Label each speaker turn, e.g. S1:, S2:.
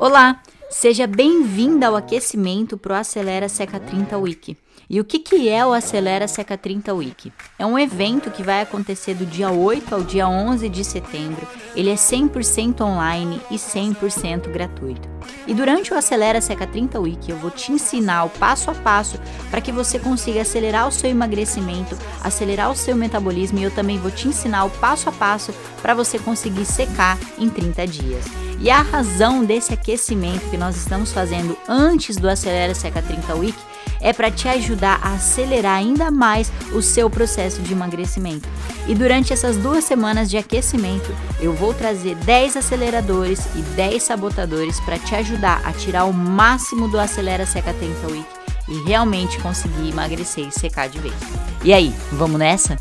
S1: Olá, seja bem-vinda ao aquecimento pro Acelera Seca 30 Week. E o que, que é o Acelera Seca 30 Week? É um evento que vai acontecer do dia 8 ao dia 11 de setembro. Ele é 100% online e 100% gratuito. E durante o Acelera Seca 30 Week eu vou te ensinar o passo a passo para que você consiga acelerar o seu emagrecimento, acelerar o seu metabolismo e eu também vou te ensinar o passo a passo para você conseguir secar em 30 dias. E a razão desse aquecimento que nós estamos fazendo antes do Acelera Seca 30 Week é para te ajudar a acelerar ainda mais o seu processo de emagrecimento. E durante essas duas semanas de aquecimento, eu vou trazer 10 aceleradores e 10 sabotadores para te ajudar a tirar o máximo do Acelera Seca 30 Week e realmente conseguir emagrecer e secar de vez. E aí, vamos nessa?